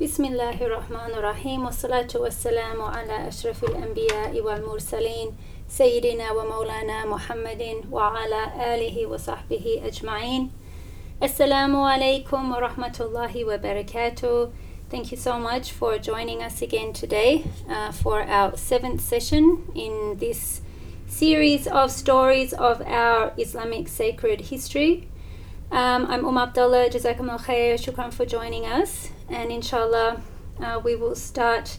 بسم الله الرحمن الرحيم والصلاة والسلام على أشرف الأنبياء والمرسلين سيدنا ومولانا محمد وعلى آله وصحبه أجمعين السلام عليكم ورحمة الله وبركاته Thank you so much for joining us again today uh, for our seventh session in this series of stories of our Islamic sacred history. Um, I'm Um Abdullah, Jazakumul Khair, shukran for joining us. And inshallah, uh, we will start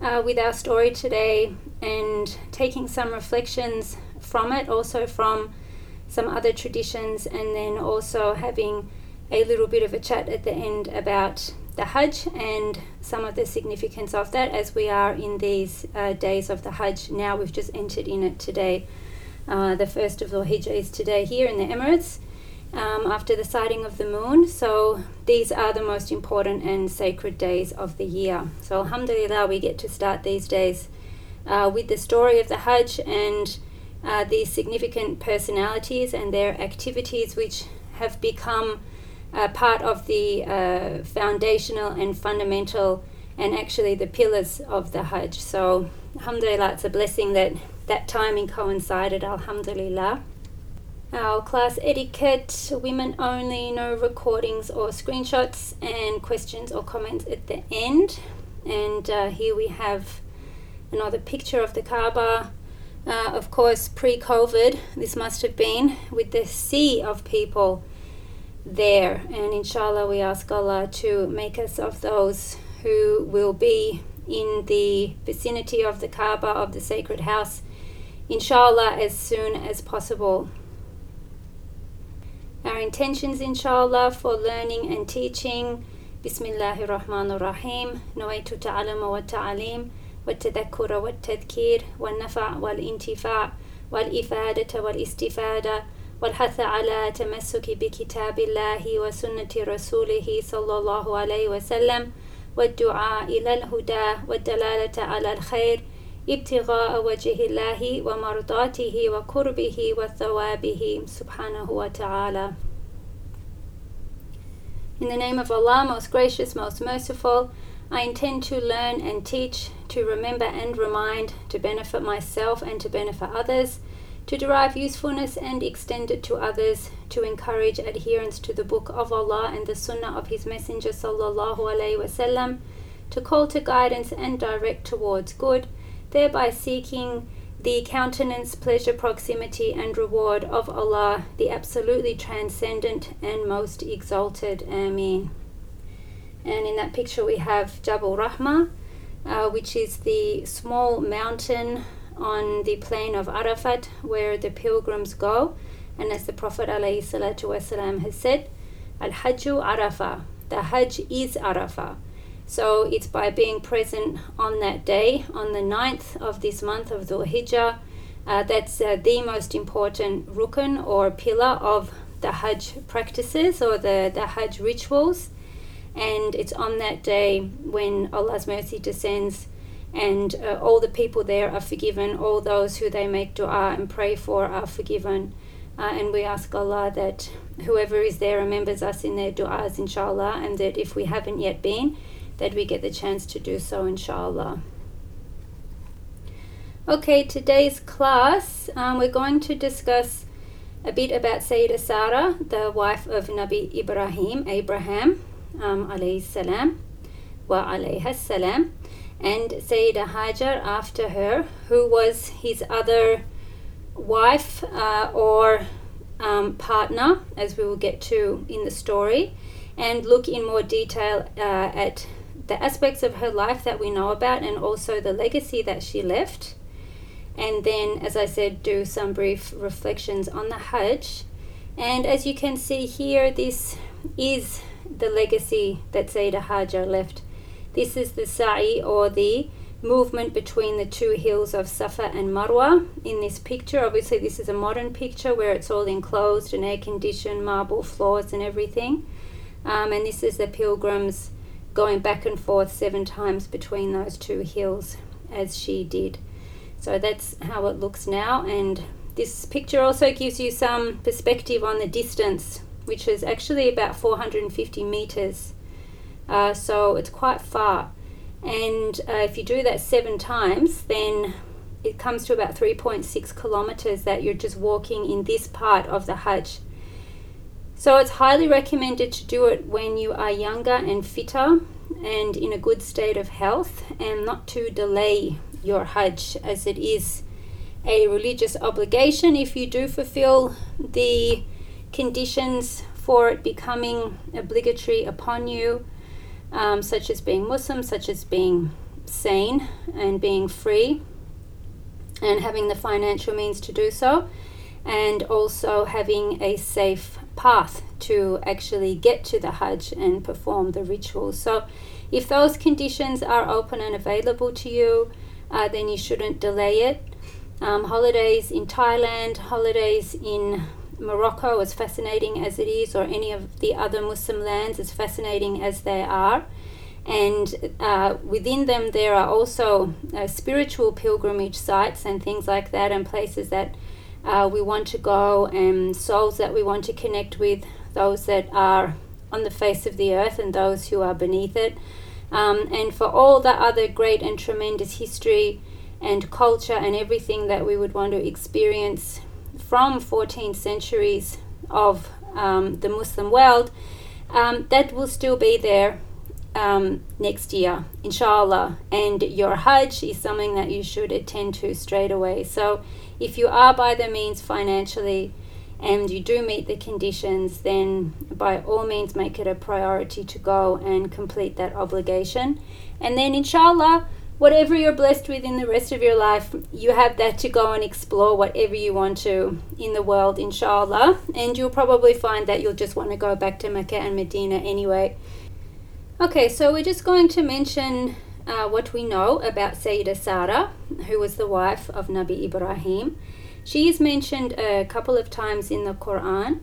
uh, with our story today and taking some reflections from it, also from some other traditions, and then also having a little bit of a chat at the end about the Hajj and some of the significance of that as we are in these uh, days of the Hajj. Now we've just entered in it today. Uh, the first of the Hijjah is today here in the Emirates um, after the sighting of the moon. So these are the most important and sacred days of the year. So Alhamdulillah, we get to start these days uh, with the story of the Hajj and uh, these significant personalities and their activities, which have become uh, part of the uh, foundational and fundamental and actually the pillars of the Hajj. So Alhamdulillah, it's a blessing that that timing coincided. Alhamdulillah. Our class etiquette, women only, no recordings or screenshots, and questions or comments at the end. And uh, here we have another picture of the Kaaba. Uh, of course, pre COVID, this must have been with the sea of people there. And inshallah, we ask Allah to make us of those who will be in the vicinity of the Kaaba, of the sacred house, inshallah, as soon as possible. Our intentions, inshallah, for learning and teaching. Bismillahir Rahmanir Rahim. نويت التعلم والتعليم والتذكر والتذكير والنفع والانتفاع والإفادة والاستفادة والحث على تمسك بكتاب الله وسنة رسوله صلى الله عليه وسلم والدعاء إلى الهدى والدلالة على الخير ابتغاء وجه الله ومرضاته وقربه وثوابه سبحانه وتعالى In the name of Allah, most gracious, most merciful, I intend to learn and teach, to remember and remind, to benefit myself and to benefit others, to derive usefulness and extend it to others, to encourage adherence to the Book of Allah and the Sunnah of His Messenger sallallahu alaihi wasallam, to call to guidance and direct towards good, thereby seeking the countenance, pleasure, proximity, and reward of Allah, the absolutely transcendent and most exalted. Ameen. And in that picture, we have Jabal Rahma, uh, which is the small mountain on the plain of Arafat where the pilgrims go. And as the Prophet ﷺ has said, Al Hajju Arafah, the Hajj is Arafah. So it's by being present on that day, on the 9th of this month of Dhul Hijjah, uh, that's uh, the most important rukun or pillar of the Hajj practices or the, the Hajj rituals. And it's on that day when Allah's mercy descends and uh, all the people there are forgiven, all those who they make dua and pray for are forgiven. Uh, and we ask Allah that whoever is there remembers us in their du'as, inshallah, and that if we haven't yet been, that we get the chance to do so, inshallah. Okay, today's class, um, we're going to discuss a bit about Sayyidah Sarah, the wife of Nabi Ibrahim, Abraham, um, alayhi salam, wa alayha salam, and Sayyidah Hajar after her, who was his other wife uh, or um, partner, as we will get to in the story, and look in more detail uh, at the aspects of her life that we know about and also the legacy that she left. And then, as I said, do some brief reflections on the Hajj. And as you can see here, this is the legacy that Sayyidah Hajar left. This is the sa'i or the movement between the two hills of Safa and Marwa in this picture. Obviously, this is a modern picture where it's all enclosed and air conditioned, marble floors, and everything. Um, and this is the pilgrims going back and forth seven times between those two hills as she did. So that's how it looks now. And this picture also gives you some perspective on the distance, which is actually about 450 meters Uh, so it's quite far. And uh, if you do that seven times, then it comes to about 3.6 kilometers that you're just walking in this part of the Hajj. So it's highly recommended to do it when you are younger and fitter and in a good state of health and not to delay your Hajj as it is a religious obligation. If you do fulfill the conditions for it becoming obligatory upon you, um, such as being Muslim, such as being sane and being free and having the financial means to do so, and also having a safe path to actually get to the Hajj and perform the rituals. So, if those conditions are open and available to you, uh, then you shouldn't delay it. Um, holidays in Thailand, holidays in Morocco, as fascinating as it is, or any of the other Muslim lands, as fascinating as they are. And uh, within them, there are also uh, spiritual pilgrimage sites and things like that, and places that uh, we want to go, and souls that we want to connect with, those that are on the face of the earth and those who are beneath it. Um, and for all the other great and tremendous history and culture and everything that we would want to experience from 14 centuries of um, the Muslim world, um, that will still be there um, next year, inshallah. And your Hajj is something that you should attend to straight away. So, if you are by the means financially and you do meet the conditions, then by all means make it a priority to go and complete that obligation. And then, inshallah, whatever you're blessed with in the rest of your life, you have that to go and explore whatever you want to in the world, inshallah. And you'll probably find that you'll just want to go back to Mecca and Medina anyway. Okay, so we're just going to mention uh, what we know about Sayyidah Sarah, who was the wife of Nabi Ibrahim. She is mentioned a couple of times in the Quran,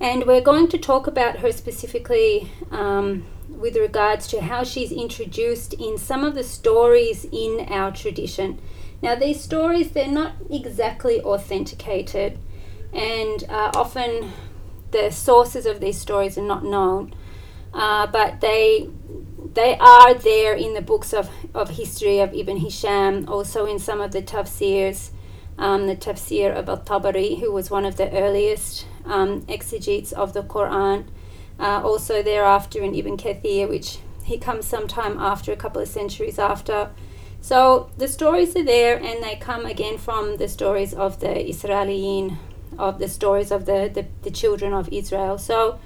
and we're going to talk about her specifically. Um, with regards to how she's introduced in some of the stories in our tradition. Now, these stories, they're not exactly authenticated, and uh, often the sources of these stories are not known, uh, but they they are there in the books of, of history of Ibn Hisham, also in some of the tafsirs, um, the tafsir of al-Tabari, who was one of the earliest um, exegetes of the Quran. Uh, also thereafter in Ibn Kathir, which he comes sometime after, a couple of centuries after. So the stories are there, and they come again from the stories of the Israeliyin, of the stories of the, the, the children of Israel. So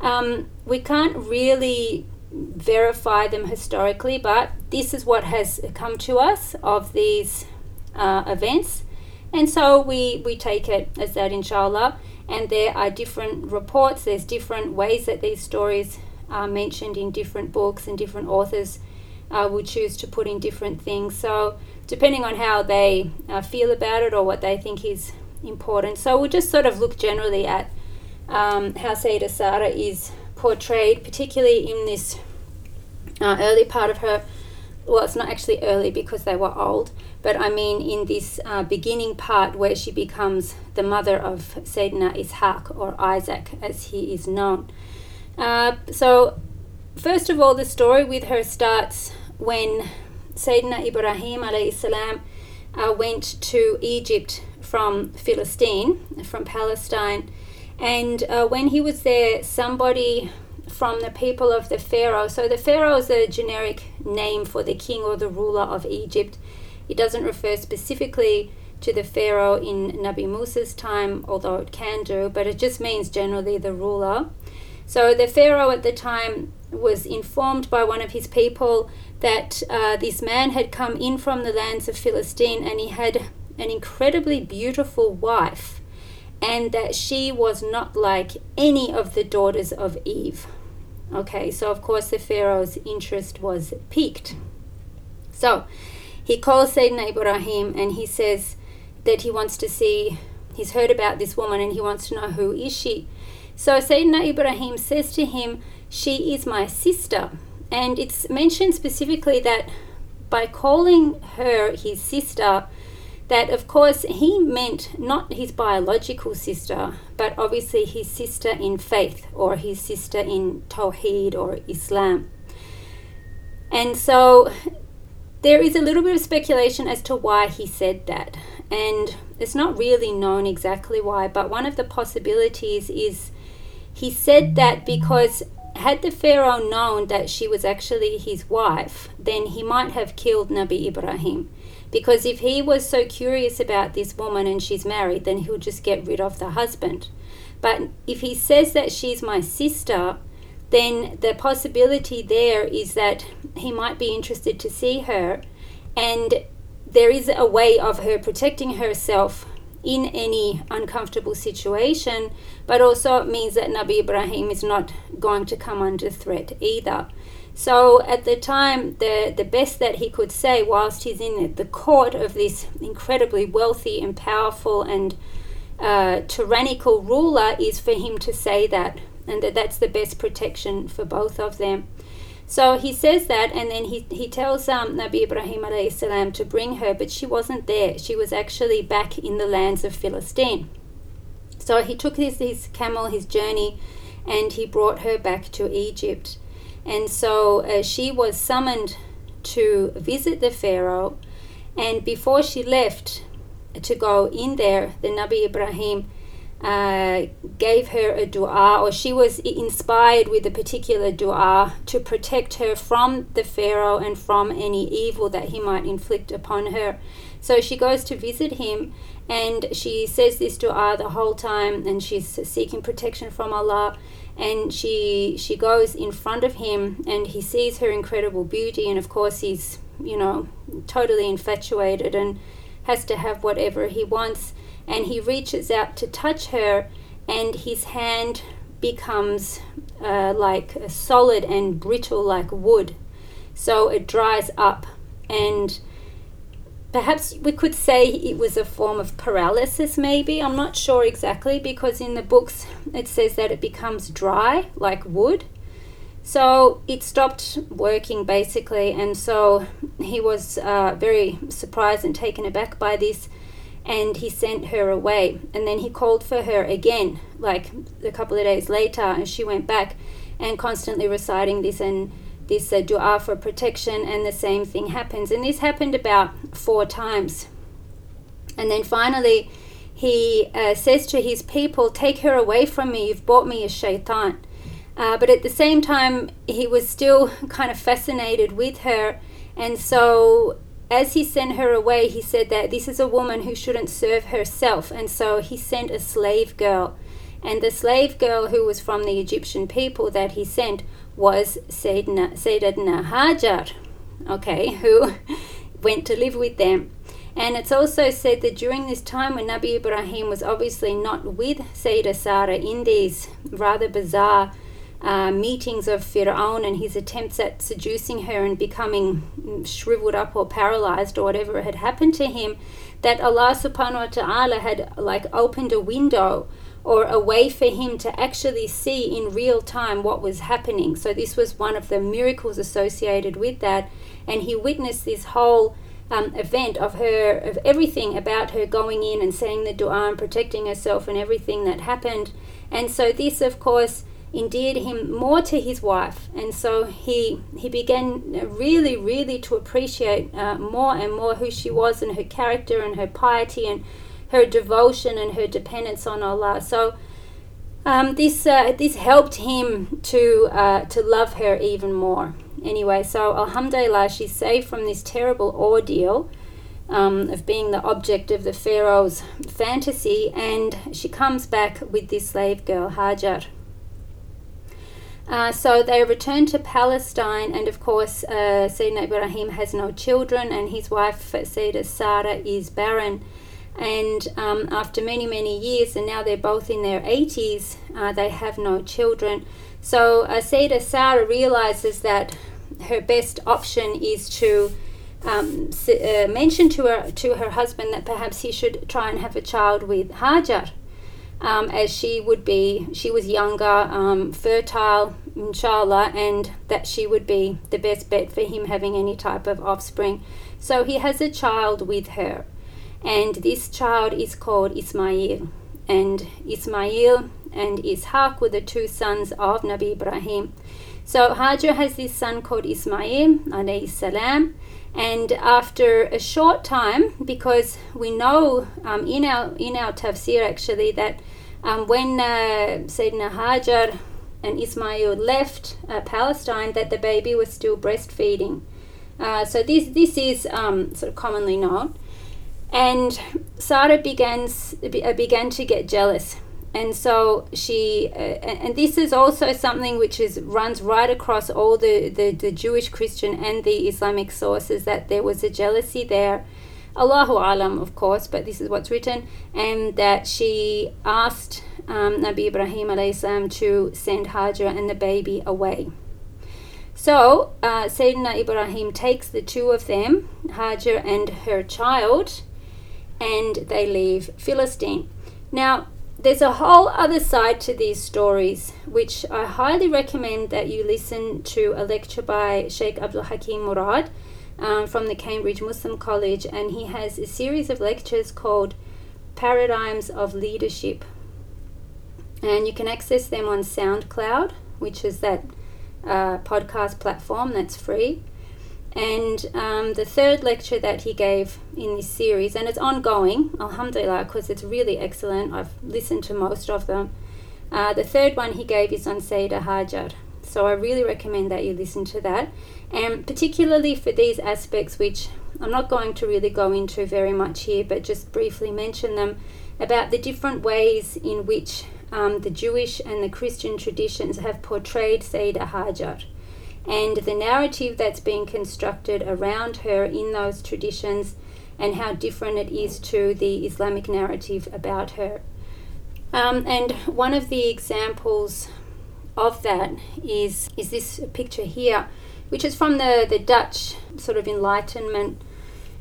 um, we can't really verify them historically, but this is what has come to us of these uh, events. And so we, we take it as that, inshallah and there are different reports, there's different ways that these stories are mentioned in different books, and different authors uh, will choose to put in different things. So, depending on how they uh, feel about it or what they think is important. So, we'll just sort of look generally at um, how Sayyidah Sarah is portrayed, particularly in this uh, early part of her. Well, it's not actually early because they were old, but I mean in this uh, beginning part where she becomes the mother of Sayyidina Ishaq or Isaac as he is known. Uh, so, first of all, the story with her starts when Sayyidina Ibrahim salam, uh, went to Egypt from Philistine, from Palestine, and uh, when he was there, somebody from the people of the Pharaoh. So the Pharaoh is a generic name for the king or the ruler of Egypt. It doesn't refer specifically to the Pharaoh in Nabi Musa's time, although it can do, but it just means generally the ruler. So the Pharaoh at the time was informed by one of his people that uh, this man had come in from the lands of Philistine and he had an incredibly beautiful wife, and that she was not like any of the daughters of Eve. Okay, so of course the Pharaoh's interest was piqued. So he calls Sayyidina Ibrahim and he says that he wants to see, he's heard about this woman and he wants to know who is she. So Sayyidina Ibrahim says to him, She is my sister. And it's mentioned specifically that by calling her his sister, that of course he meant not his biological sister, but obviously his sister in faith or his sister in Tawheed or Islam. And so there is a little bit of speculation as to why he said that. And it's not really known exactly why, but one of the possibilities is he said that because had the Pharaoh known that she was actually his wife, then he might have killed Nabi Ibrahim. Because if he was so curious about this woman and she's married, then he'll just get rid of the husband. But if he says that she's my sister, then the possibility there is that he might be interested to see her, and there is a way of her protecting herself in any uncomfortable situation, but also it means that Nabi Ibrahim is not going to come under threat either. So at the time, the, the best that he could say, whilst he's in the court of this incredibly wealthy and powerful and uh, tyrannical ruler, is for him to say that, and that that's the best protection for both of them. So he says that, and then he, he tells um, Nabi Ibrahim salam to bring her, but she wasn't there. She was actually back in the lands of Philistine. So he took his, his camel, his journey, and he brought her back to Egypt. And so uh, she was summoned to visit the Pharaoh, and before she left to go in there, the Nabi Ibrahim uh, gave her a dua, or she was inspired with a particular dua to protect her from the Pharaoh and from any evil that he might inflict upon her. So she goes to visit him and she says this dua the whole time and she's seeking protection from Allah and she she goes in front of him and he sees her incredible beauty and of course he's you know totally infatuated and has to have whatever he wants and he reaches out to touch her, and his hand becomes uh, like solid and brittle like wood. So it dries up, and perhaps we could say it was a form of paralysis, maybe. I'm not sure exactly because in the books it says that it becomes dry like wood. So it stopped working basically, and so he was uh, very surprised and taken aback by this and he sent her away. And then he called for her again, like a couple of days later, and she went back and constantly reciting this and this uh, dua for protection, and the same thing happens. And this happened about four times. And then finally, he uh, says to his people, Take her away from me, you've brought me a shaitan. Uh, but at the same time, he was still kind of fascinated with her. And so as he sent her away, he said that this is a woman who shouldn't serve herself. And so he sent a slave girl. And the slave girl who was from the Egyptian people that he sent was Sayyidina, Sayyidina Hajar, okay, who went to live with them. And it's also said that during this time when Nabi Ibrahim was obviously not with Sayyidah Sarah in these rather bizarre uh, meetings of Fir'aun and his attempts at seducing her and becoming shriveled up or paralyzed or whatever had happened to him, that Allah subhanahu wa ta'ala had like opened a window or a way for him to actually see in real time what was happening. So this was one of the miracles associated with that. And he witnessed this whole um, event of her, of everything about her going in and saying the dua and protecting herself and everything that happened. And so this, of course, endeared him more to his wife, and so he he began really, really to appreciate uh, more and more who she was and her character and her piety and her devotion and her dependence on Allah. So. Um, this uh, this helped him to uh, to love her even more. Anyway, so Alhamdulillah, she's saved from this terrible ordeal um, of being the object of the Pharaoh's fantasy, and she comes back with this slave girl Hajar. Uh, so they return to Palestine, and of course, uh, Sayyidina Ibrahim has no children, and his wife, Sayyida Sarah, is barren. And um, after many, many years, and now they're both in their 80s, uh, they have no children. So uh, Sayyida Sarah realizes that her best option is to um, uh, mention to her, to her husband that perhaps he should try and have a child with Hajar um, as she would be, she was younger, um, fertile, inshallah, and that she would be the best bet for him having any type of offspring. So he has a child with her. And this child is called Ismail. And Ismail and Ishaq were the two sons of Nabi Ibrahim. So Hajar has this son called Ismail, alayhi salam, and after a short time, because we know um, in our in our tafsir actually that um, when uh, Sayyidina Hajar and Ismail left uh, Palestine, that the baby was still breastfeeding. Uh, so this this is um, sort of commonly known, and Sarah begins uh, began to get jealous. And so she uh, and this is also something which is runs right across all the, the, the jewish christian and the islamic sources that there was a jealousy there. Allahu alam of course but this is what's written. And that she asked um, nabi ibrahim salam to send hajar and the baby away. So uh, sayyidina ibrahim takes the two of them hajar and her child and they leave philistine now there's a whole other side to these stories, which I highly recommend that you listen to a lecture by Sheikh Abdul Hakim Murad um, from the Cambridge Muslim College, and he has a series of lectures called Paradigms of Leadership. And you can access them on SoundCloud, which is that uh, podcast platform that's free. And um, the third lecture that he gave in this series, and it's ongoing, alhamdulillah, because it's really excellent. I've listened to most of them. Uh, the third one he gave is on Sayyidah Hajar. So I really recommend that you listen to that. And particularly for these aspects, which I'm not going to really go into very much here, but just briefly mention them about the different ways in which um, the Jewish and the Christian traditions have portrayed Sayyidah Hajar and the narrative that's being constructed around her in those traditions and how different it is to the Islamic narrative about her. Um, and one of the examples of that is, is this picture here, which is from the, the Dutch sort of Enlightenment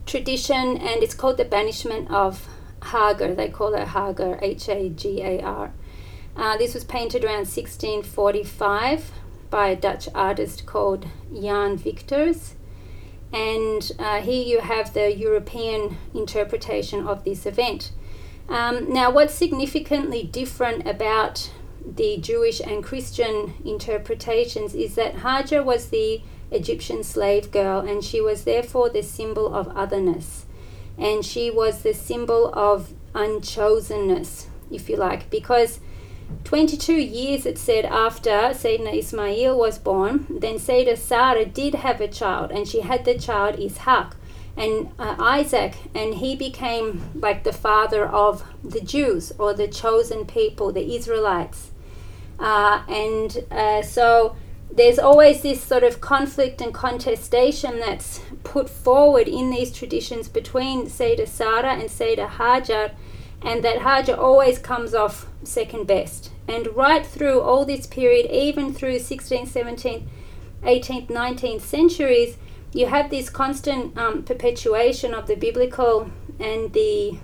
tradition, and it's called the Banishment of Hagar. They call it Hagar, H A G A R. Uh, this was painted around 1645 by a Dutch artist called Jan Victors. And uh, here you have the European interpretation of this event. Um, now, what's significantly different about the Jewish and Christian interpretations is that Hajar was the Egyptian slave girl, and she was therefore the symbol of otherness. And she was the symbol of unchosenness, if you like, because 22 years, it said, after Sayyidina Ismail was born, then Sayyidah Sarah did have a child, and she had the child Ishaq and uh, Isaac, and he became like the father of the Jews or the chosen people, the Israelites. Uh, and uh, so there's always this sort of conflict and contestation that's put forward in these traditions between Sayyidah Sarah and Sayyidah Hajar and that Hajar always comes off second best. And right through all this period, even through 16th, 17th, 18th, 19th centuries, you have this constant um, perpetuation of the biblical and the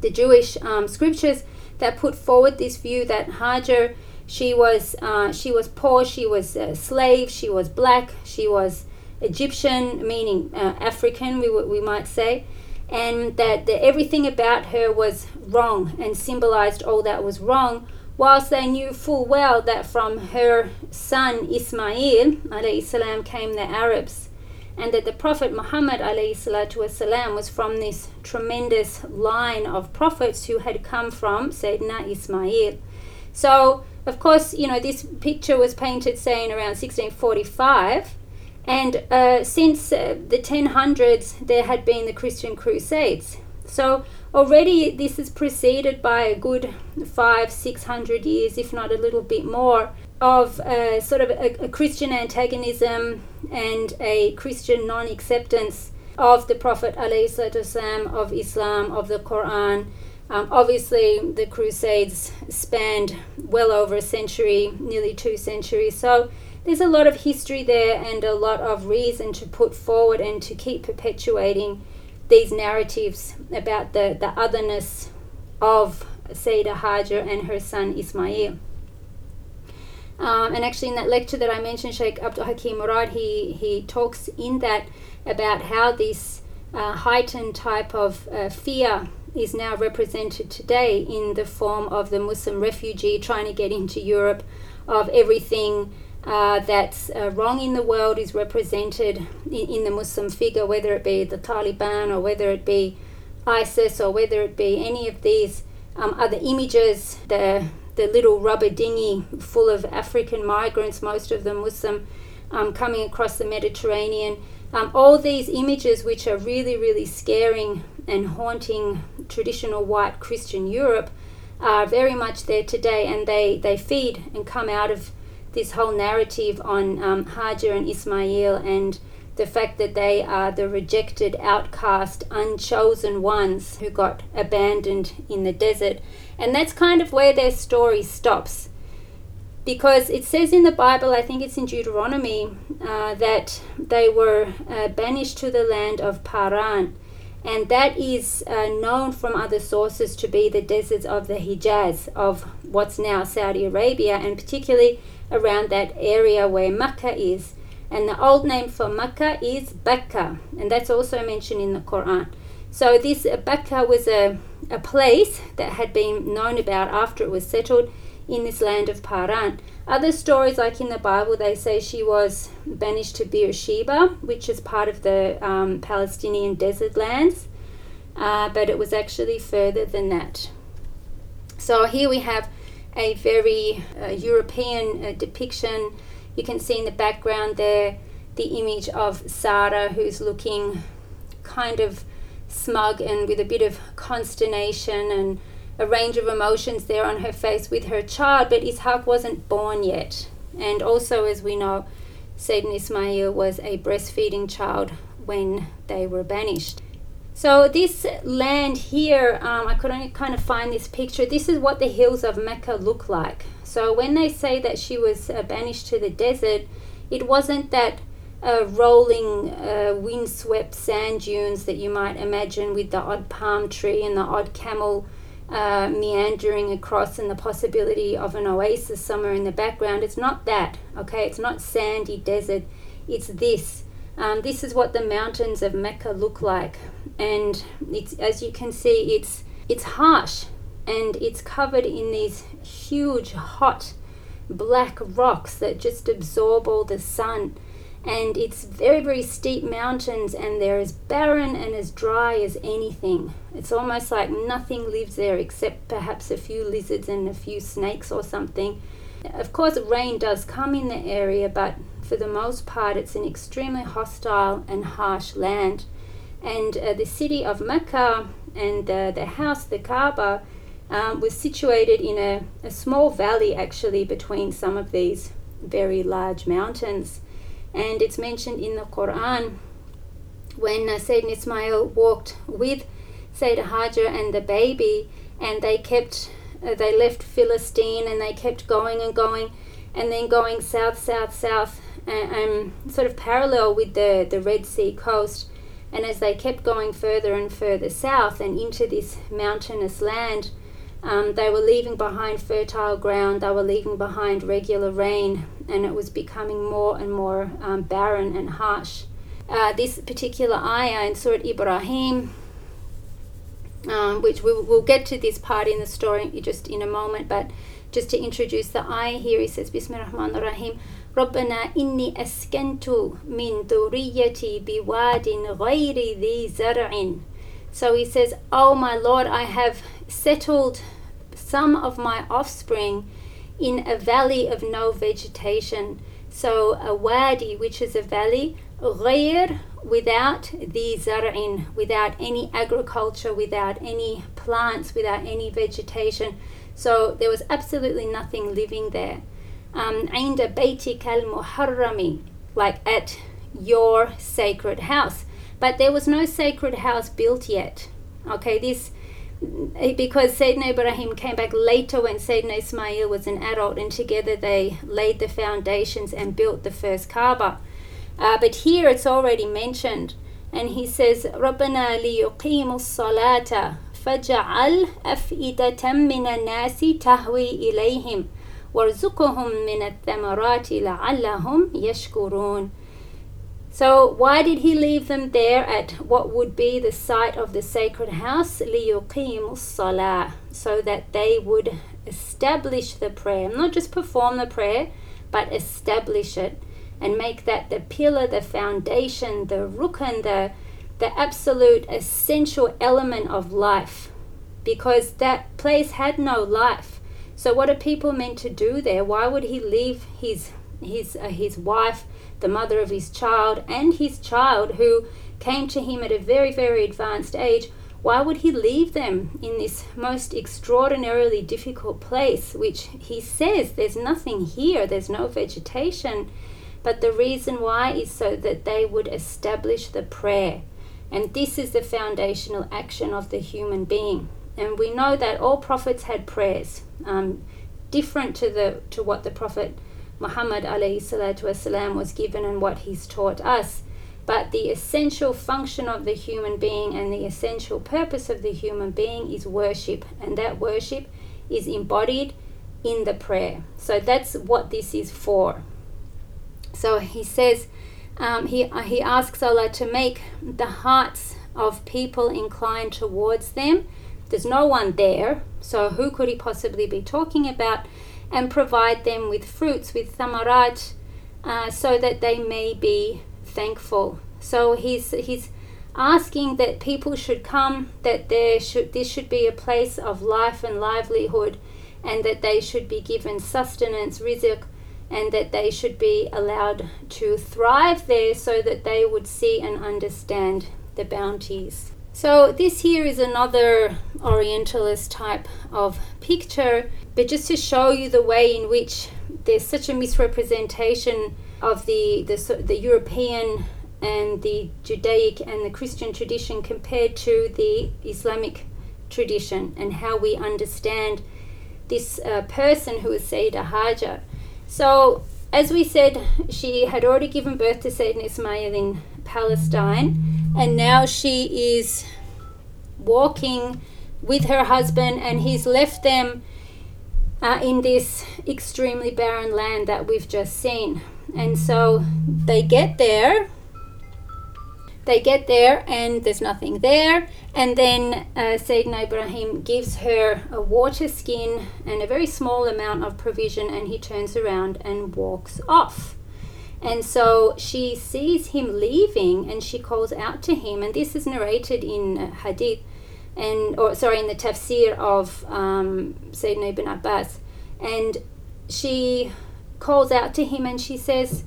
the Jewish um, scriptures that put forward this view that Hajar she was uh, she was poor, she was a slave, she was black, she was Egyptian, meaning uh, African, we, we might say, and that the, everything about her was wrong and symbolized all that was wrong, whilst they knew full well that from her son Ismail salam, came the Arabs, and that the Prophet Muhammad والسلام, was from this tremendous line of prophets who had come from Sayyidina Ismail. So, of course, you know, this picture was painted, say, in around 1645 and uh, since uh, the 1000s, there had been the Christian Crusades. So already this is preceded by a good five, six hundred years, if not a little bit more, of uh, sort of a, a, Christian antagonism and a Christian non acceptance of the Prophet والسلام, of Islam, of the Quran. Um, obviously, the Crusades spanned well over a century, nearly two centuries. So there's a lot of history there and a lot of reason to put forward and to keep perpetuating these narratives about the, the otherness of Sayyidah Hajar and her son Ismail. Um, and actually, in that lecture that I mentioned, Sheikh Abdul Hakim Murad, he, he talks in that about how this uh, heightened type of uh, fear is now represented today in the form of the Muslim refugee trying to get into Europe, of everything uh, that's uh, wrong in the world is represented in, in, the Muslim figure, whether it be the Taliban or whether it be ISIS or whether it be any of these um, other images. The the little rubber dinghy full of African migrants, most of them Muslim, um, coming across the Mediterranean. Um, all these images, which are really, really scaring and haunting traditional white Christian Europe, are very much there today, and they, they feed and come out of this whole narrative on um, Hajar and Ismail and the fact that they are the rejected, outcast, unchosen ones who got abandoned in the desert. And that's kind of where their story stops. Because it says in the Bible, I think it's in Deuteronomy, uh, that they were uh, banished to the land of Paran and that is uh, known from other sources to be the deserts of the Hijaz, of what's now Saudi Arabia, and particularly around that area where Makkah is. And the old name for Makkah is Bakka, and that's also mentioned in the Quran. So, this Bakka was a, a place that had been known about after it was settled in this land of Paran. Other stories, like in the Bible, they say she was banished to Beersheba, which is part of the um, Palestinian desert lands, uh, but it was actually further than that. So here we have a very uh, European uh, depiction. You can see in the background there the image of Sarah, who's looking kind of smug and with a bit of consternation and a range of emotions there on her face with her child, but Ishaq wasn't born yet. And also, as we know, Sayyidina Ismail was a breastfeeding child when they were banished. So this land here, um, I could only kind of find this picture. This is what the hills of Mecca look like. So when they say that she was uh, banished to the desert, it wasn't that uh, rolling, uh, windswept sand dunes that you might imagine with the odd palm tree and the odd camel uh, meandering across and the possibility of an oasis somewhere in the background. It's not that, okay? It's not sandy desert. It's this. Um, this is what the mountains of Mecca look like, and it's as you can see, it's it's harsh, and it's covered in these huge, hot, black rocks that just absorb all the sun. And it's very very steep mountains and they're as barren and as dry as anything. It's almost like nothing lives there except perhaps a few lizards and a few snakes or something. Of course rain does come in the area but for the most part it's an extremely hostile and harsh land. And uh, the city of mecca and uh, the house the kaaba um, was situated in a, a small valley actually between some of these very large mountains. And it's mentioned in the Quran when uh, Sayyidina Ismail walked with Sayyidina Hajar and the baby, and they kept, uh, they left Philistine and they kept going and going, and then going south, south, south, and, and sort of parallel with the, the Red Sea coast. And as they kept going further and further south and into this mountainous land, um, they were leaving behind fertile ground, they were leaving behind regular rain, and it was becoming more and more um, barren and harsh. Uh, this particular ayah in Surah Ibrahim, um, which we'll, we'll get to this part in the story just in a moment, but just to introduce the ayah here, he says, Bismillah ar-Rahman ar-Rahim. ربنا إني أسكنت من ذريتي بواد غير ذي زرع so he says, Oh my Lord, I have settled some of my offspring in a valley of no vegetation. So a wadi, which is a valley, غير without the zar'in, without any agriculture, without any plants, without any vegetation. So there was absolutely nothing living there. Um, عند بيتك المحرم, like at your sacred house. But there was no sacred house built yet. Okay, this because Sayyidina Ibrahim came back later when Sayyidina Ismail was an adult, and together they laid the foundations and built the first Kaaba. Uh, but here it's already mentioned, and he says, رَبَّنَا لِيُقِيمُوا الصَّلَاةَ فَجَعَلْ أَفْئِدَةً مِنَ النَّاسِ تَهْوِي إِلَيْهِمْ وَارْزُقْهُمْ مِنَ الثَّمَرَاتِ لَعَلَّهُمْ يَشْكُرُونَ So, why did he leave them there at what would be the site of the sacred house? لِيُقِيمُ الصَّلَاةِ So that they would establish the prayer, not just perform the prayer, but establish it and make that the pillar, the foundation, the rukun, the, the absolute essential element of life. Because that place had no life. So, what are people meant to do there? Why would he leave his, his, uh, his wife? the mother of his child, and his child, who came to him at a very, very advanced age, why would he leave them in this most extraordinarily difficult place, which he says there's nothing here, there's no vegetation? But the reason why is so that they would establish the prayer. And this is the foundational action of the human being. And we know that all prophets had prayers, um, different to the to what the prophet Muhammad والسلام, was given and what he's taught us. But the essential function of the human being and the essential purpose of the human being is worship, and that worship is embodied in the prayer. So that's what this is for. So he says, um, he, he asks Allah to make the hearts of people inclined towards them. There's no one there, so who could he possibly be talking about? and provide them with fruits, with thamarat, uh, so that they may be thankful. So he's, he's asking that people should come, that there should, this should be a place of life and livelihood, and that they should be given sustenance, rizq, and that they should be allowed to thrive there so that they would see and understand the bounties. So, this here is another Orientalist type of picture but just to show you the way in which there's such a misrepresentation of the, the, the European and the Judaic and the Christian tradition compared to the Islamic tradition and how we understand this uh, person who is Sayyidah Hajar. So, as we said, she had already given birth to Sayyidina Ismail in Palestine, and now she is walking with her husband, and he's left them uh, in this extremely barren land that we've just seen. And so they get there, they get there, and there's nothing there. And then uh, Sayyidina Ibrahim gives her a water skin and a very small amount of provision, and he turns around and walks off. And so she sees him leaving and she calls out to him, and this is narrated in uh, Hadith and or sorry in the tafsir of um, Sayyidina ibn Abbas and she calls out to him and she says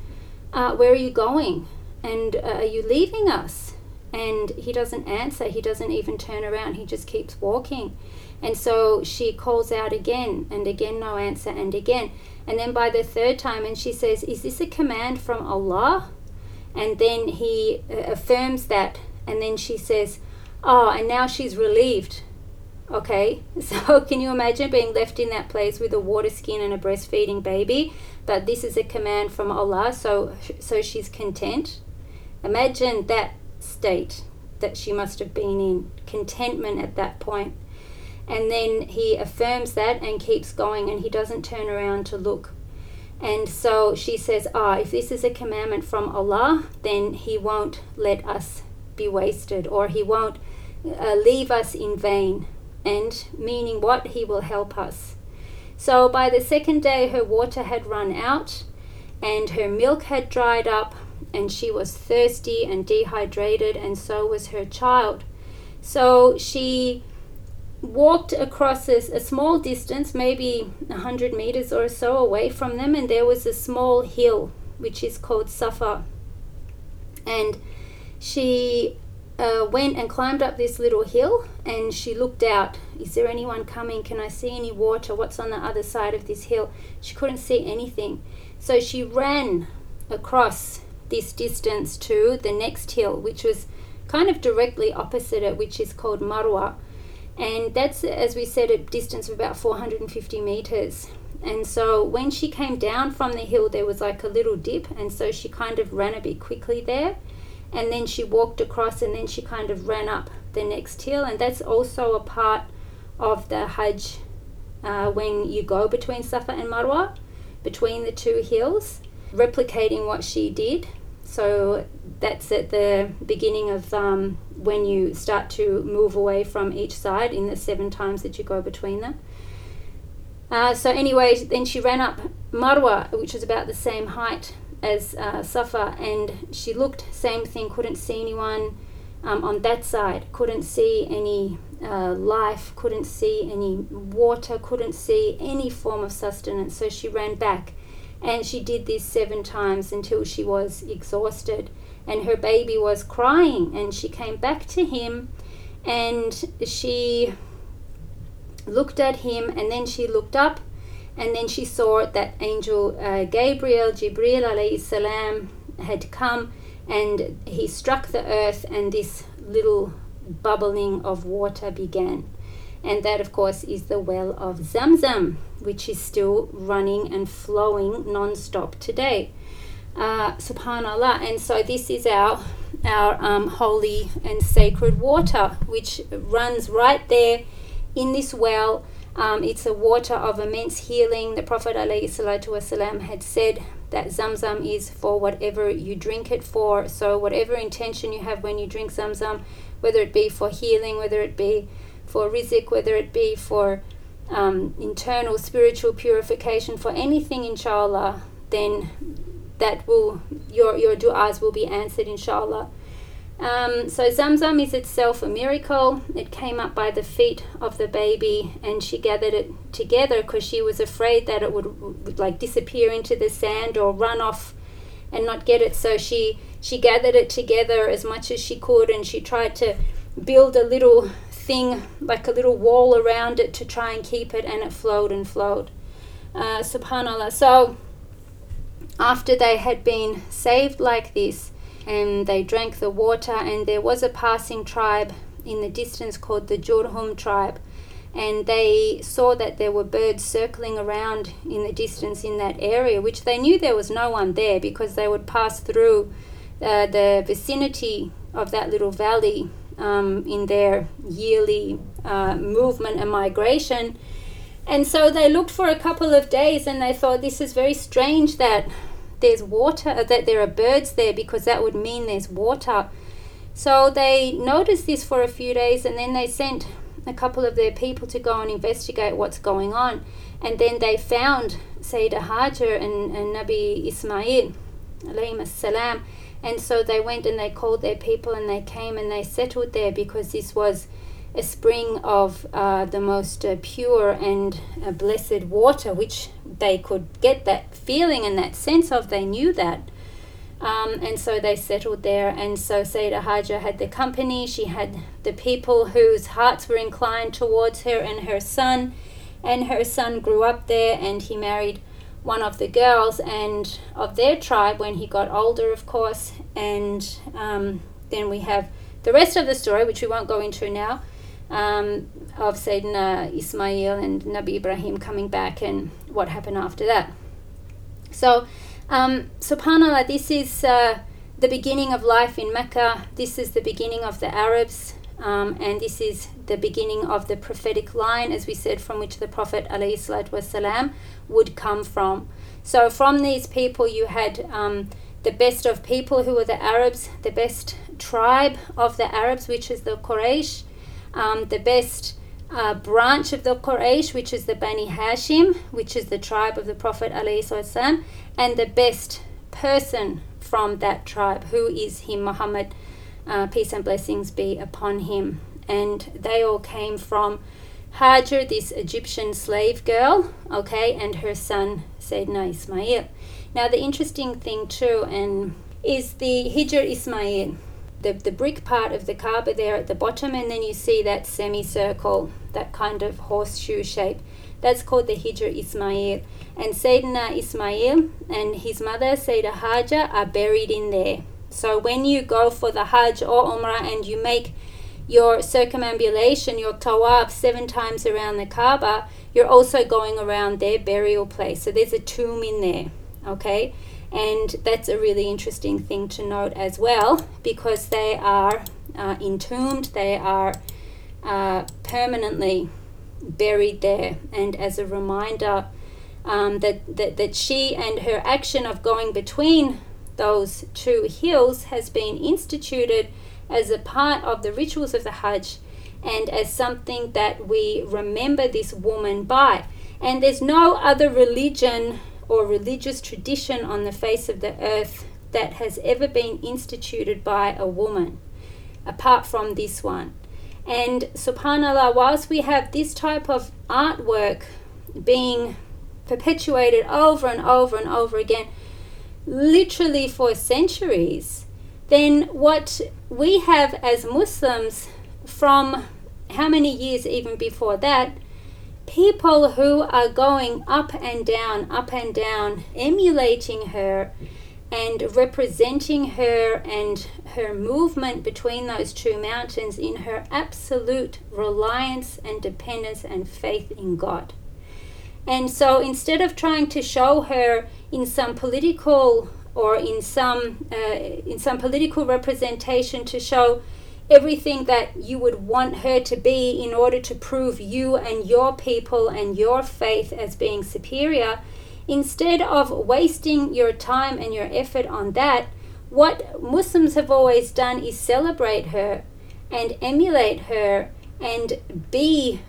uh, where are you going and uh, are you leaving us? And he doesn't answer. He doesn't even turn around. He just keeps walking. And so she calls out again and again no answer and again. And then by the third time and she says is this a command from allah? And then he uh, affirms that. And then she says Oh, and now she's relieved. Okay, so can you imagine being left in that place with a water skin and a breastfeeding baby? But this is a command from Allah, so so she's content. Imagine that state that she must have been in, contentment at that point. And then he affirms that and keeps going, and he doesn't turn around to look. And so she says, Ah, if this is a commandment from Allah, then He won't let us be wasted, or He won't uh, leave us in vain, and meaning what? He will help us. So by the second day, her water had run out, and her milk had dried up, and she was thirsty and dehydrated, and so was her child. So she walked across a, a small distance, maybe a hundred meters or so away from them, and there was a small hill which is called Safa. And she uh, went and climbed up this little hill and she looked out. Is there anyone coming? Can I see any water? What's on the other side of this hill? She couldn't see anything. So she ran across this distance to the next hill, which was kind of directly opposite it, which is called Marwa. And that's, as we said, a distance of about 450 meters. And so when she came down from the hill, there was like a little dip, and so she kind of ran a bit quickly there and then she walked across and then she kind of ran up the next hill and that's also a part of the hajj uh, when you go between safa and marwa between the two hills replicating what she did So that's at the beginning of um, when you start to move away from each side in the seven times that you go between them. Uh, so anyway, then she ran up Marwa, which is about the same height as uh, Safa, and she looked same thing, couldn't see anyone um, on that side, couldn't see any uh, life, couldn't see any water, couldn't see any form of sustenance. So she ran back, and she did this seven times until she was exhausted, and her baby was crying, and she came back to him, and she looked at him, and then she looked up, and then she saw that angel uh, Gabriel, Jibril alayhi salam, had come, and he struck the earth, and this little bubbling of water began. And that, of course, is the well of Zamzam, which is still running and flowing non-stop today. Uh, subhanallah. And so this is our our um, holy and sacred water, which runs right there in this well. Um, it's a water of immense healing. The Prophet ﷺ had said that Zamzam is for whatever you drink it for. So, whatever intention you have when you drink Zamzam, whether it be for healing, whether it be for rizq, whether it be for um, internal spiritual purification, for anything, inshallah, then that will your your du'as will be answered, inshallah. Um, so Zamzam is itself a miracle. It came up by the feet of the baby, and she gathered it together because she was afraid that it would, would, like disappear into the sand or run off and not get it. So she she gathered it together as much as she could, and she tried to build a little thing like a little wall around it to try and keep it, and it flowed and flowed. Uh, Subhanallah. So after they had been saved like this and they drank the water. And there was a passing tribe in the distance called the Jurhum tribe, and they saw that there were birds circling around in the distance in that area, which they knew there was no one there because they would pass through uh, the vicinity of that little valley um, in their yearly uh, movement and migration. And so they looked for a couple of days and they thought this is very strange that there's water, uh, that there are birds there because that would mean there's water. So they noticed this for a few days and then they sent a couple of their people to go and investigate what's going on. And then they found Sayyidah Hajar and, and Nabi Ismail, alayhi salam. And so they went and they called their people and they came and they settled there because this was a spring of uh, the most uh, pure and uh, blessed water, which they could get that feeling and that sense of. They knew that. Um, and so they settled there. And so Sayyidah Hajar had the company. She had the people whose hearts were inclined towards her and her son. And her son grew up there and he married one of the girls and of their tribe when he got older, of course. And um, then we have the rest of the story, which we won't go into now um, of Sayyidina Ismail and Nabi Ibrahim coming back and what happened after that. So, um, subhanAllah, this is uh, the beginning of life in Mecca. This is the beginning of the Arabs. Um, and this is the beginning of the prophetic line, as we said, from which the Prophet والسلام, would come from. So, from these people, you had um, the best of people who were the Arabs, the best tribe of the Arabs, which is the Quraysh, um, the best uh, branch of the Quraysh, which is the Bani Hashim, which is the tribe of the Prophet ﷺ, and the best person from that tribe, who is him, Muhammad, uh, peace and blessings be upon him. And they all came from Hajar, this Egyptian slave girl, okay, and her son Sayyidina Ismail. Now, the interesting thing too, and is the Hijr Ismail the, the brick part of the Kaaba there at the bottom, and then you see that semicircle, that kind of horseshoe shape. That's called the Hijr Ismail. And Sayyidina Ismail and his mother, Sayyidah Hajar, are buried in there. So when you go for the Hajj or Umrah and you make your circumambulation, your tawaf seven times around the Kaaba, you're also going around their burial place. So there's a tomb in there, okay? And that's a really interesting thing to note as well because they are uh, entombed, they are uh, permanently buried there. And as a reminder, um, that, that, that she and her action of going between those two hills has been instituted as a part of the rituals of the Hajj and as something that we remember this woman by. And there's no other religion or religious tradition on the face of the earth that has ever been instituted by a woman, apart from this one. And subhanAllah, whilst we have this type of artwork being perpetuated over and over and over again, literally for centuries, then what we have as Muslims from how many years even before that, people who are going up and down, up and down, emulating her and representing her and her movement between those two mountains in her absolute reliance and dependence and faith in God. And so instead of trying to show her in some political or in some uh, in some political representation to show everything that you would want her to be in order to prove you and your people and your faith as being superior, instead of wasting your time and your effort on that, what Muslims have always done is celebrate her and emulate her and be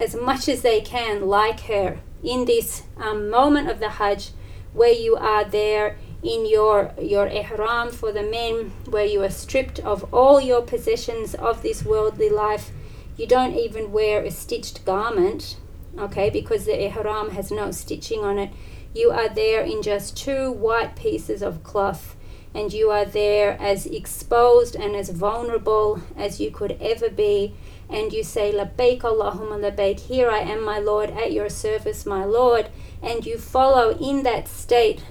as much as they can like her in this um, moment of the Hajj where you are there in your your ihram for the men where you are stripped of all your possessions of this worldly life. You don't even wear a stitched garment okay because the ihram has no stitching on it. You are there in just two white pieces of cloth and you are there as exposed and as vulnerable as you could ever be and you say labbaik allahumma labbaik. Here i am my lord at your service my lord. And you follow in that state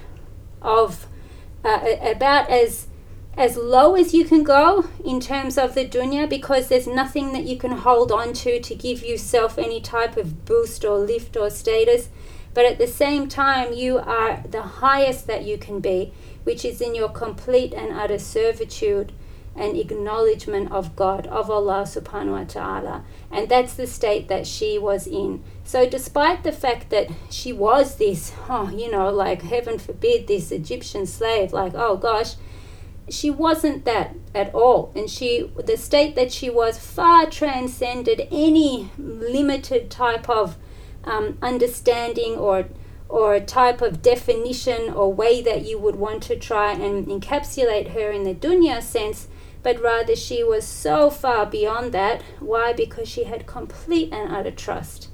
of uh, about as as low as you can go in terms of the dunya because there's nothing that you can hold on to to give yourself any type of boost or lift or status. But at the same time you are the highest that you can be which is in your complete and utter servitude and acknowledgement of God, of Allah subhanahu wa ta'ala. And that's the state that she was in. So, despite the fact that she was this, oh, you know, like heaven forbid, this Egyptian slave, like, oh gosh, she wasn't that at all. And she, the state that she was far transcended any limited type of um, understanding or or a type of definition or way that you would want to try and encapsulate her in the dunya sense but rather she was so far beyond that. Why? Because she had complete and utter trust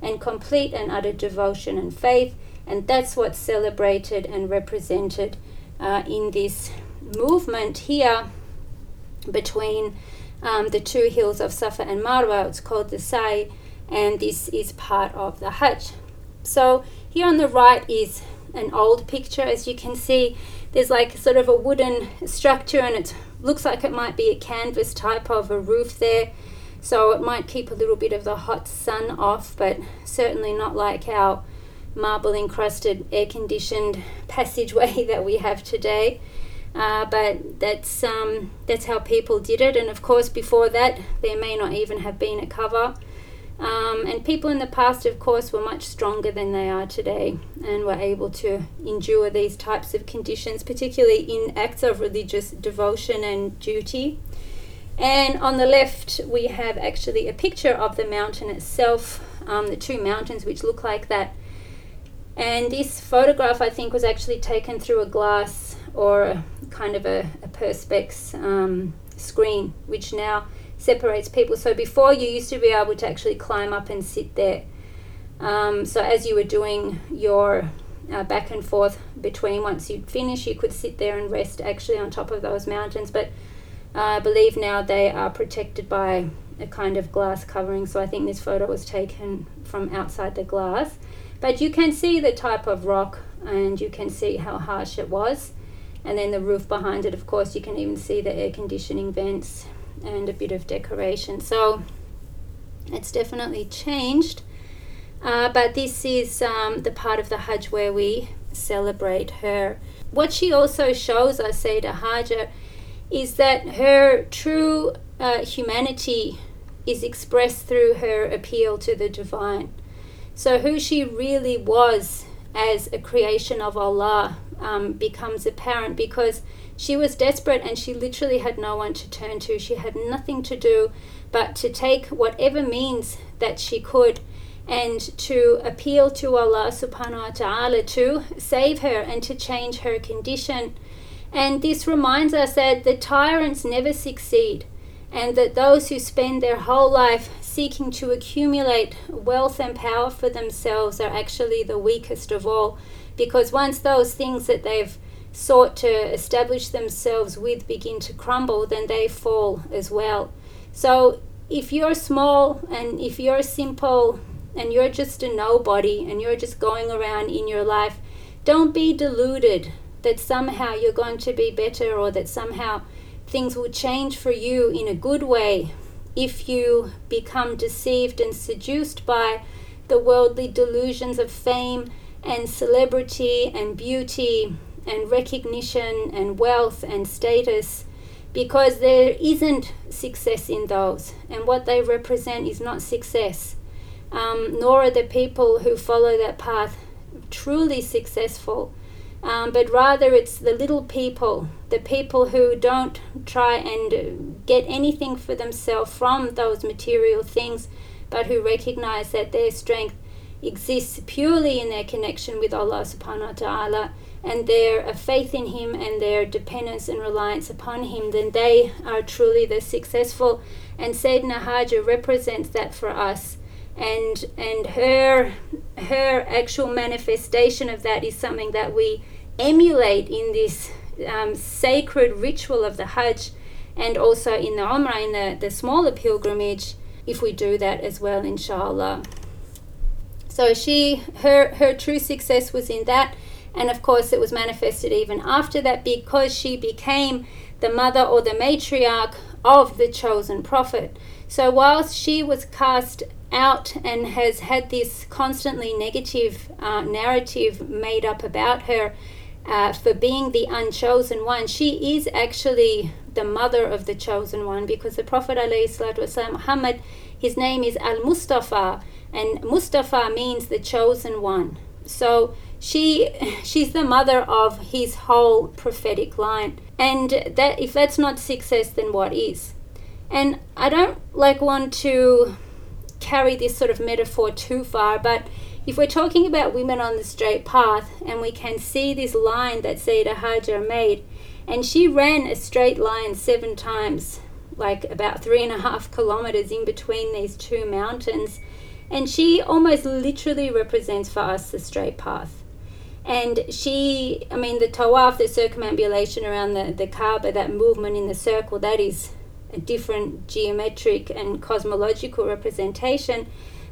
and complete and utter devotion and faith, and that's what's celebrated and represented uh, in this movement here between um, the two hills of Safa and Marwa. It's called the Sai, and this is part of the Hajj. So here on the right is an old picture, as you can see. There's like sort of a wooden structure, and it's looks like it might be a canvas type of a roof there. So it might keep a little bit of the hot sun off but certainly not like our marble encrusted air conditioned passageway that we have today. Uh, but that's um, that's how people did it. And of course before that there may not even have been a cover um, and people in the past, of course, were much stronger than they are today and were able to endure these types of conditions, particularly in acts of religious devotion and duty. And on the left, we have actually a picture of the mountain itself, um, the two mountains which look like that. And this photograph, I think, was actually taken through a glass or a kind of a, a perspex um, screen, which now separates people. So before you used to be able to actually climb up and sit there. Um, so as you were doing your uh, back and forth between, once you'd finish, you could sit there and rest actually on top of those mountains. But uh, I believe now they are protected by a kind of glass covering. So I think this photo was taken from outside the glass. But you can see the type of rock and you can see how harsh it was. And then the roof behind it, of course, you can even see the air conditioning vents and a bit of decoration. So it's definitely changed. Uh, but this is um, the part of the Hajj where we celebrate her. What she also shows Sayyidah Hajar, is that her true uh, humanity is expressed through her appeal to the divine. So, who she really was as a creation of Allah, um, becomes apparent because she was desperate and she literally had no one to turn to. She had nothing to do but to take whatever means that she could and to appeal to Allah subhanahu wa ta'ala to save her and to change her condition. And this reminds us that the tyrants never succeed and that those who spend their whole life seeking to accumulate wealth and power for themselves are actually the weakest of all because once those things that they've sought to establish themselves with begin to crumble, then they fall as well. So if you're small and if you're simple and you're just a nobody and you're just going around in your life, don't be deluded that somehow you're going to be better or that somehow things will change for you in a good way if you become deceived and seduced by the worldly delusions of fame and celebrity and beauty and recognition and wealth and status because there isn't success in those. And what they represent is not success. Um, nor are the people who follow that path truly successful. Um, but rather it's the little people the people who don't try and get anything for themselves from those material things but who recognize that their strength exists purely in their connection with Allah subhanahu wa ta'ala and their faith in Him and their dependence and reliance upon Him, then they are truly the successful. And Sayyidina Hajar represents that for us. And, and her, her actual manifestation of that is something that we emulate in this um, sacred ritual of the Hajj and also in the Umrah, in the, the smaller pilgrimage, if we do that as well, inshallah. So she, her, her true success was in that, and of course it was manifested even after that because she became the mother or the matriarch of the chosen prophet. So whilst she was cast out and has had this constantly negative uh, narrative made up about her uh, for being the unchosen one, she is actually the mother of the chosen one because the Prophet ﷺ, Muhammad, his name is Al Mustafa and Mustafa means the chosen one. So she she's the mother of his whole prophetic line. And that if that's not success then what is? And I don't like want to carry this sort of metaphor too far, but if we're talking about women on the straight path and we can see this line that Sayyidah Hajar made, and she ran a straight line seven times, like about three and a half kilometers in between these two mountains and she almost literally represents for us the straight path. And she, I mean, the tawaf, the circumambulation around the, the Kaaba, that movement in the circle, that is a different geometric and cosmological representation.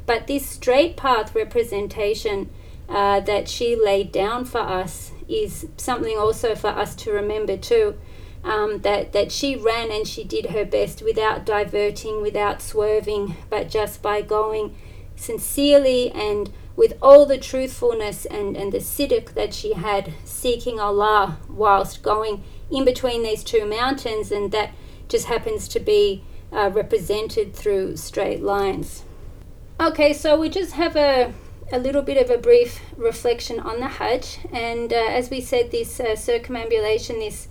But this straight path representation uh, that she laid down for us is something also for us to remember too. Um, that, that she ran and she did her best without diverting, without swerving, but just by going sincerely and with all the truthfulness and, and the sidq that she had seeking Allah whilst going in between these two mountains, and that just happens to be uh, represented through straight lines. Okay, so we just have a, a little bit of a brief reflection on the Hajj, and uh, as we said, this uh, circumambulation, this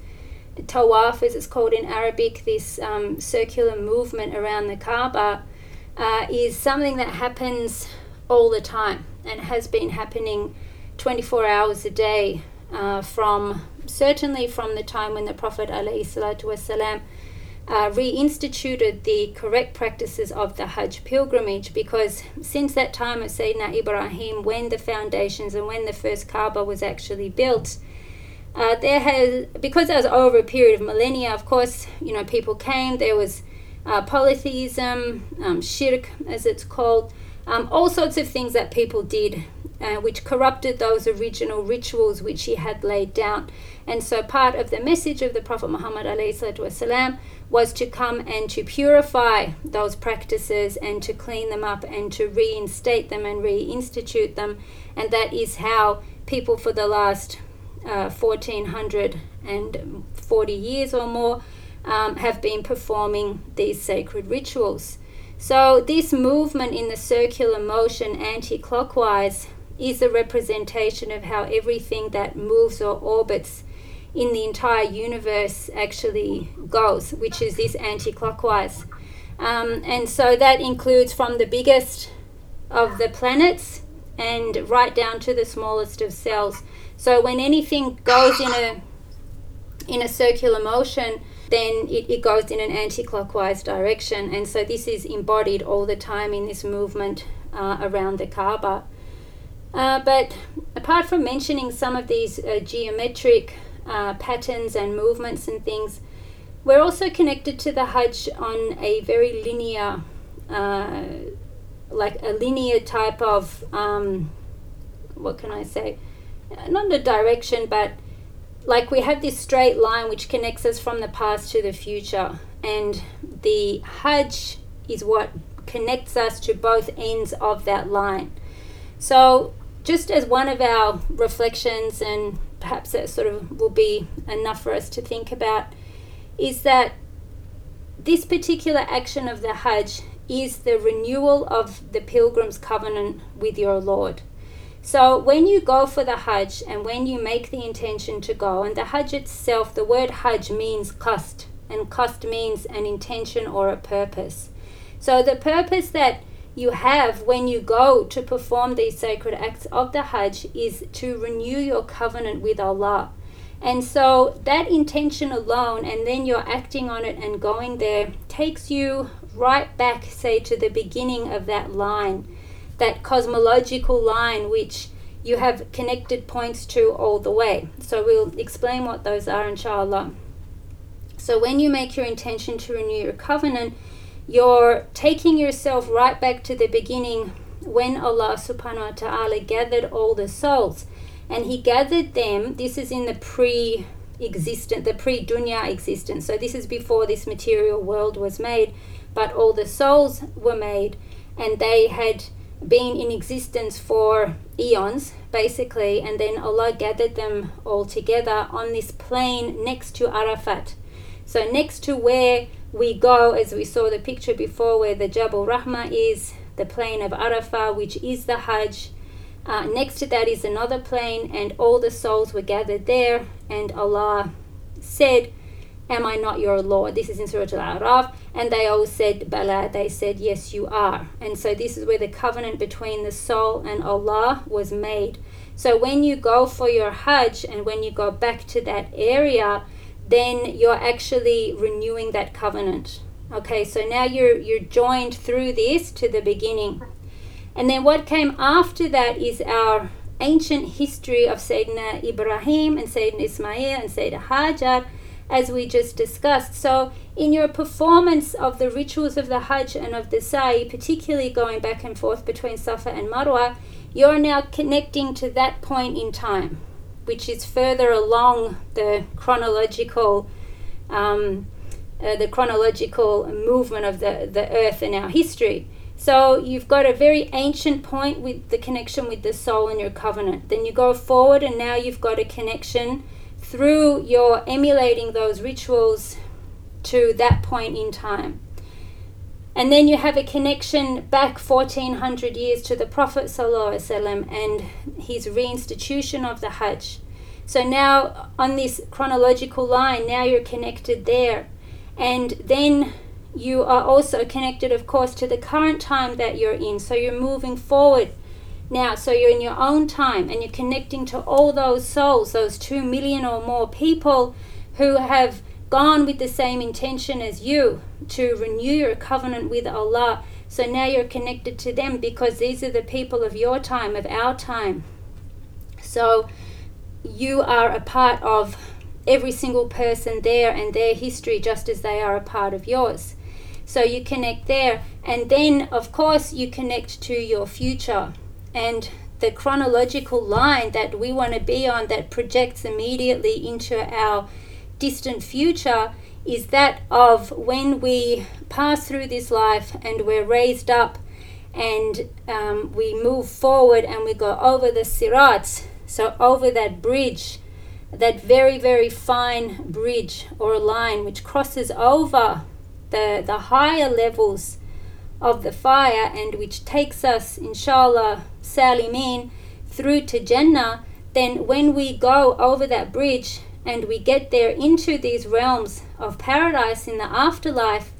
tawaf, as it's called in Arabic, this um, circular movement around the Kaaba uh, is something that happens all the time and has been happening 24 hours a day uh, from certainly from the time when the Prophet والسلام, uh, reinstituted the correct practices of the Hajj pilgrimage because since that time of Sayyidina Ibrahim, when the foundations and when the first Kaaba was actually built, uh, there has because that was over a period of millennia. Of course, you know people came. There was uh, polytheism, um, shirk as it's called, um, all sorts of things that people did uh, which corrupted those original rituals which he had laid down. And so part of the message of the Prophet Muhammad والسلام, was to come and to purify those practices and to clean them up and to reinstate them and reinstitute them. And that is how people for the last uh, 1440 years or more um, have been performing these sacred rituals. So, this movement in the circular motion anti clockwise is a representation of how everything that moves or orbits in the entire universe actually goes, which is this anti clockwise. Um, and so that includes from the biggest of the planets and right down to the smallest of cells. So when anything goes in a in a circular motion, then it, it goes in an anti-clockwise direction. And so this is embodied all the time in this movement uh, around the Kaaba. Uh, but apart from mentioning some of these uh, geometric uh, patterns and movements and things, we're also connected to the Hajj on a very linear, uh, like a linear type of, um, what can I say? Not a direction, but like we have this straight line which connects us from the past to the future. And the Hajj is what connects us to both ends of that line. So, just as one of our reflections, and perhaps that sort of will be enough for us to think about, is that this particular action of the Hajj is the renewal of the pilgrim's covenant with your Lord. So when you go for the Hajj and when you make the intention to go, and the Hajj itself, the word Hajj means qasd, and qasd means an intention or a purpose. So the purpose that you have when you go to perform these sacred acts of the Hajj is to renew your covenant with Allah. And so that intention alone, and then you're acting on it and going there, takes you right back, say, to the beginning of that line that cosmological line which you have connected points to all the way. So we'll explain what those are, inshallah. So when you make your intention to renew your covenant, you're taking yourself right back to the beginning when Allah subhanahu wa ta'ala gathered all the souls. And He gathered them, this is in the pre existent, the pre dunya existence. So this is before this material world was made, but all the souls were made and they had been in existence for eons, basically, and then Allah gathered them all together on this plain next to Arafat. So, next to where we go, as we saw the picture before, where the Jabal Rahma is, the plain of Arafah, which is the Hajj. Uh, next to that is another plain, and all the souls were gathered there, and Allah said, Am I not your Lord? This is in Surah Al Araf. And they all said, Bala. They said, Yes, you are. And so this is where the covenant between the soul and Allah was made. So when you go for your Hajj and when you go back to that area, then you're actually renewing that covenant. Okay, so now you're you're joined through this to the beginning. And then what came after that is our ancient history of Sayyidina Ibrahim and Sayyidina Ismail and Sayyidina Hajar as we just discussed. So, in your performance of the rituals of the Hajj and of the Sa'i, particularly going back and forth between Safa and Marwa, you're now connecting to that point in time, which is further along the chronological. Um, uh, the chronological movement of the, the earth in our history. So you've got a very ancient point with the connection with the soul and your covenant. Then you go forward, and now you've got a connection through your emulating those rituals to that point in time. And then you have a connection back 1400 years to the Prophet ﷺ and his reinstitution of the Hajj. So now, on this chronological line, now you're connected there. And then you are also connected, of course, to the current time that you're in. So you're moving forward now, so you're in your own time and you're connecting to all those souls, those two million or more people who have gone with the same intention as you to renew your covenant with Allah. So now you're connected to them because these are the people of your time, of our time. So you are a part of every single person there and their history just as they are a part of yours. So you connect there. And then, of course, you connect to your future and the chronological line that we want to be on that projects immediately into our distant future is that of when we pass through this life and we're raised up and um, we move forward and we go over the sirats, so over that bridge, that very, very fine bridge or line which crosses over the, the higher levels of the fire and which takes us, inshallah, salimin, through to Jannah, then when we go over that bridge and we get there into these realms of paradise in the afterlife,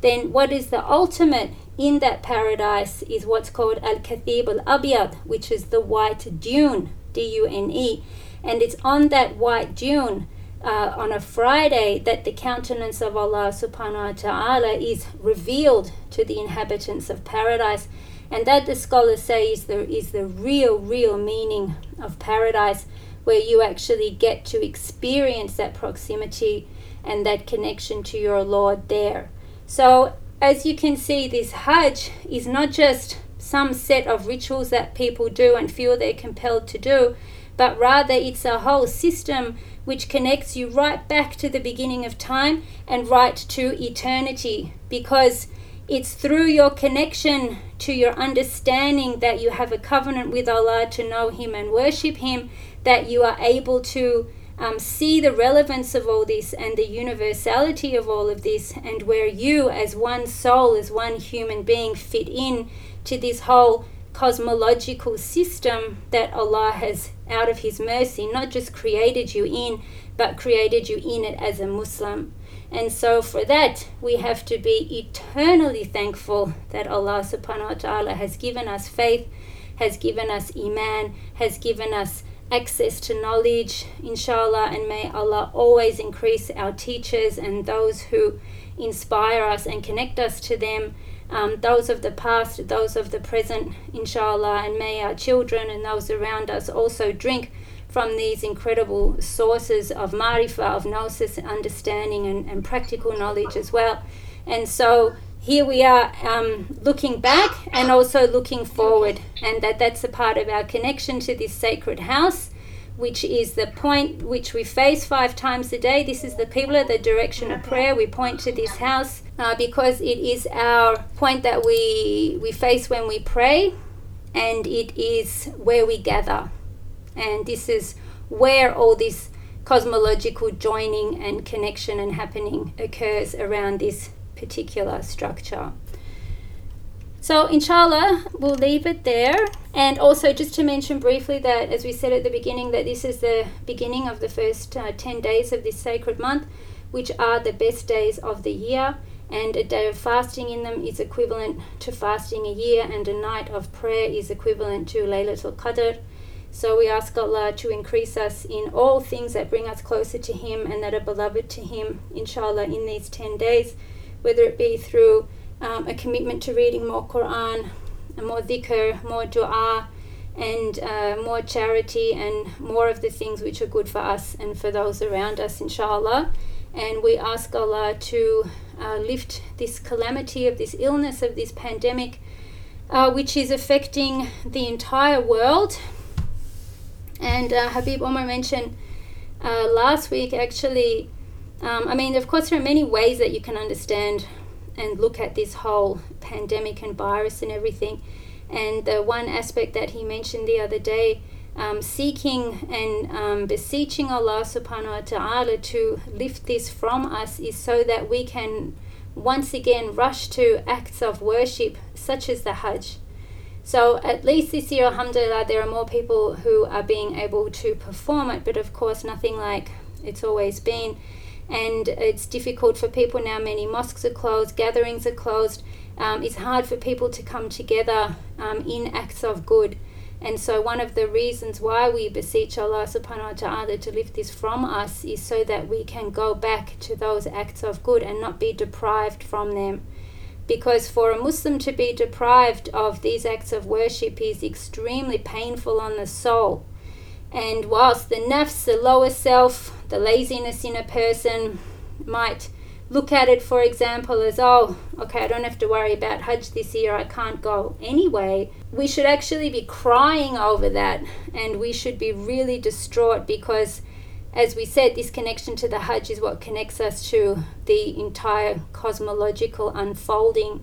then what is the ultimate in that paradise is what's called Al Kathib Al Abyad, which is the white dune, D U N E. And it's on that white dune uh, on a Friday that the countenance of Allah subhanahu wa ta'ala is revealed to the inhabitants of paradise. And that the scholars say is the, is the real, real meaning of paradise, where you actually get to experience that proximity and that connection to your Lord there. So, as you can see, this Hajj is not just some set of rituals that people do and feel they're compelled to do, but rather it's a whole system which connects you right back to the beginning of time and right to eternity. Because it's through your connection to your understanding that you have a covenant with Allah to know Him and worship Him that you are able to um, see the relevance of all this and the universality of all of this, and where you, as one soul, as one human being, fit in to this whole cosmological system that Allah has, out of His mercy, not just created you in, but created you in it as a Muslim. And so, for that, we have to be eternally thankful that Allah subhanahu wa ta'ala has given us faith, has given us Iman, has given us access to knowledge, inshallah, and may Allah always increase our teachers and those who inspire us and connect us to them, um, those of the past, those of the present, inshallah, and may our children and those around us also drink from these incredible sources of marifa, of gnosis, understanding, and, and practical knowledge as well. And so, here we are um, looking back and also looking forward, and that that's a part of our connection to this sacred house, which is the point which we face five times a day. This is the Qibla, the direction of prayer. We point to this house uh, because it is our point that we we face when we pray, and it is where we gather, and this is where all this cosmological joining and connection and happening occurs around this particular structure. So, inshallah, we'll leave it there. And also, just to mention briefly that, as we said at the beginning, that this is the beginning of the first uh, 10 days of this sacred month, which are the best days of the year. And a day of fasting in them is equivalent to fasting a year, and a night of prayer is equivalent to Laylatul Qadr. So we ask Allah to increase us in all things that bring us closer to Him and that are beloved to Him, inshallah, in these 10 days whether it be through um, a commitment to reading more Quran, more dhikr, more dua, and uh, more charity and more of the things which are good for us and for those around us, inshallah. And we ask Allah to uh, lift this calamity of this illness, of this pandemic, uh, which is affecting the entire world. And uh, Habib Omar mentioned uh, last week actually um, I mean, of course, there are many ways that you can understand and look at this whole pandemic and virus and everything. And the one aspect that he mentioned the other day, um, seeking and um, beseeching Allah subhanahu wa ta'ala to lift this from us, is so that we can once again rush to acts of worship such as the Hajj. So, at least this year, Alhamdulillah, there are more people who are being able to perform it, but of course, nothing like it's always been and it's difficult for people now. Many mosques are closed, gatherings are closed. Um, it's hard for people to come together um, in acts of good. And so, one of the reasons why we beseech Allah subhanahu wa ta'ala to lift this from us is so that we can go back to those acts of good and not be deprived from them. Because for a Muslim to be deprived of these acts of worship is extremely painful on the soul. And whilst the nafs, the lower self, the laziness in a person might look at it, for example, as, oh, okay, I don't have to worry about Hajj this year, I can't go anyway. We should actually be crying over that and we should be really distraught because, as we said, this connection to the Hajj is what connects us to the entire cosmological unfolding.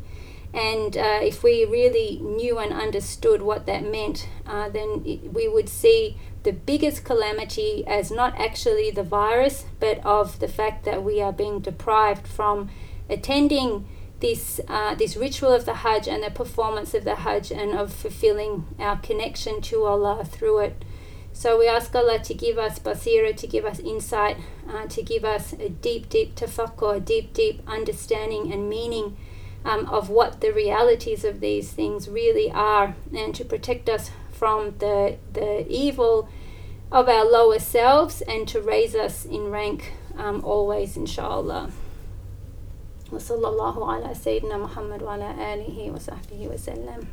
And uh, if we really knew and understood what that meant, uh, then it, we would see the biggest calamity as not actually the virus, but of the fact that we are being deprived from attending this uh, this ritual of the Hajj and the performance of the Hajj and of fulfilling our connection to Allah through it. So we ask Allah to give us basira, to give us insight, uh, to give us a deep, deep tafakkur, a deep, deep understanding and meaning um, of what the realities of these things really are, and to protect us from the the evil of our lower selves, and to raise us in rank um, always, inshallah. وصلى الله على سيدنا محمد وعلى آله وصحبه وسلم